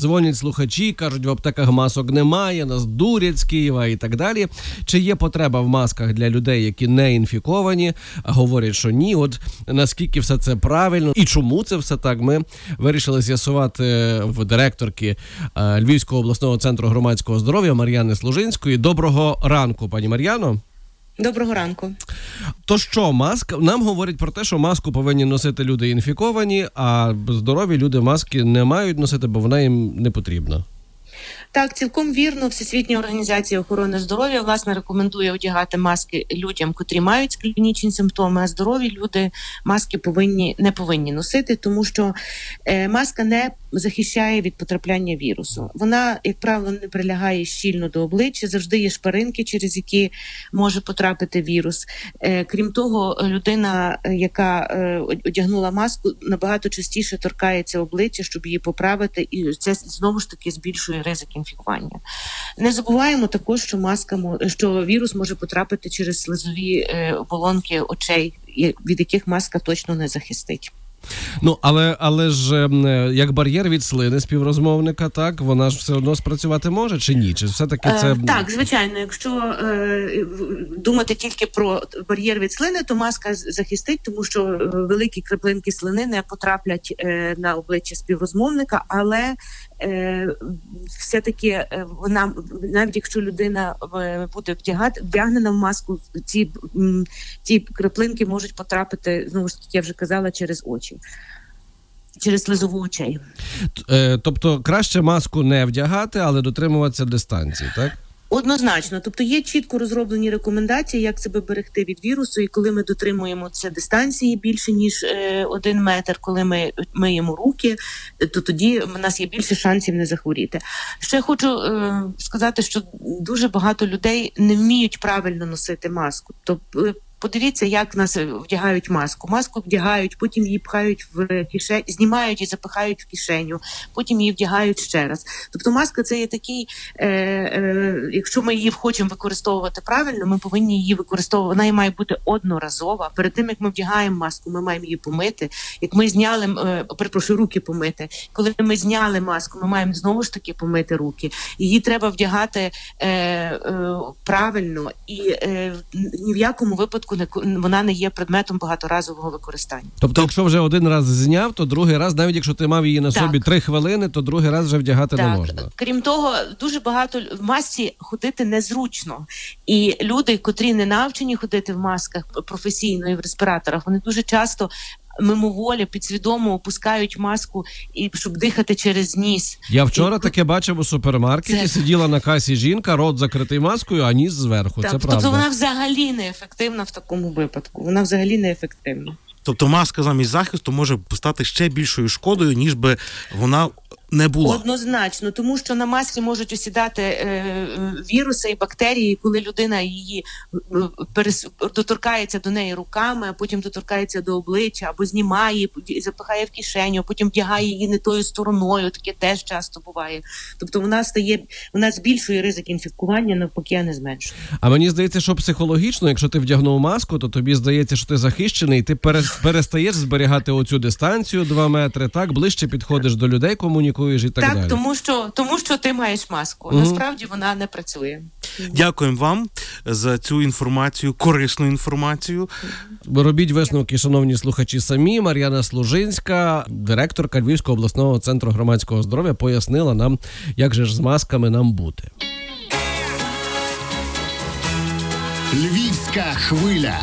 Дзвонять слухачі, кажуть, в аптеках масок немає, нас дурять з Києва і так далі. Чи є потреба в масках для людей, які не інфіковані? Говорять, що ні. От наскільки все це правильно і чому це все так? Ми вирішили з'ясувати в директорки е, Львівського обласного центру громадського здоров'я Мар'яни Служинської. Доброго ранку, пані Мар'яно. Доброго ранку. То що маска нам говорять про те, що маску повинні носити люди інфіковані, а здорові люди маски не мають носити, бо вона їм не потрібна. Так, цілком вірно, Всесвітня організація охорони здоров'я власне рекомендує одягати маски людям, котрі мають клінічні симптоми. А здорові люди маски повинні не повинні носити, тому що е, маска не захищає від потрапляння вірусу. Вона, як правило, не прилягає щільно до обличчя, завжди є шпаринки, через які може потрапити вірус. Е, крім того, людина, яка е, одягнула маску, набагато частіше торкається обличчя, щоб її поправити, і це знову ж таки збільшує ризик інфікування. Не забуваємо також, що маска що вірус може потрапити через слизові е, оболонки очей, від яких маска точно не захистить. Ну але але ж ем, як бар'єр від слини співрозмовника, так вона ж все одно спрацювати може чи ні? Чи все таки це е, так, звичайно, якщо е, думати тільки про бар'єр від слини, то маска захистить, тому що е, великі краплинки слини не потраплять е, на обличчя співрозмовника, але е, все таки е, вона навіть якщо людина буде вдягати вдягнена в маску, ці ці краплинки можуть потрапити знову ж таки, я вже казала через очі через слизову очей. Е, тобто краще маску не вдягати, але дотримуватися дистанції, так? Однозначно, тобто є чітко розроблені рекомендації, як себе берегти від вірусу, і коли ми дотримуємо це дистанції більше ніж е, один метр, коли ми миємо руки, то тоді в нас є більше шансів не захворіти. Ще хочу е, сказати, що дуже багато людей не вміють правильно носити маску. Тобто Подивіться, як нас вдягають маску. Маску вдягають, потім її пхають в кишень, знімають і запихають в кишеню, потім її вдягають ще раз. Тобто, маска це є такий, е, е, якщо ми її хочемо використовувати правильно, ми повинні її використовувати. Вона має бути одноразова. Перед тим як ми вдягаємо маску, ми маємо її помити. Як ми зняли, е, перепрошую, руки помити. Коли ми зняли маску, ми маємо знову ж таки помити руки. Її треба вдягати е, е, правильно і е, ні в якому випадку випадку не вона не є предметом багаторазового використання. Тобто, якщо вже один раз зняв, то другий раз, навіть якщо ти мав її на так. собі три хвилини, то другий раз вже вдягати так. не можна. Крім того, дуже багато в масці ходити незручно, і люди, котрі не навчені ходити в масках професійно і в респіраторах, вони дуже часто мимоволі підсвідомо опускають маску і щоб дихати через ніс. Я вчора і... таке бачив у супермаркеті. Це... Сиділа на касі жінка, рот закритий маскою, а ніс зверху. Так, Це тобто правда. вона взагалі не ефективна в такому випадку. Вона взагалі не ефективна. Тобто маска замість захисту може стати ще більшою шкодою, ніж би вона не було однозначно, тому що на масці можуть осідати е, віруси і бактерії, коли людина її е, перес... доторкається до неї руками, а потім доторкається до обличчя або знімає, запихає в кишеню, а потім вдягає її не тою стороною. Таке теж часто буває. Тобто вона стає, вона збільшує ризик інфікування, навпаки, а не зменшує. А мені здається, що психологічно, якщо ти вдягнув маску, то тобі здається, що ти захищений, ти перестаєш зберігати оцю дистанцію 2 метри, так ближче підходиш до людей, комунікуєш комунікуєш і так, так далі. тому що тому що ти маєш маску. Угу. Насправді вона не працює. Дякуємо вам за цю інформацію, корисну інформацію. Робіть висновки, шановні слухачі. Самі Мар'яна Служинська, директорка Львівського обласного центру громадського здоров'я, пояснила нам, як же ж з масками нам бути. Львівська хвиля.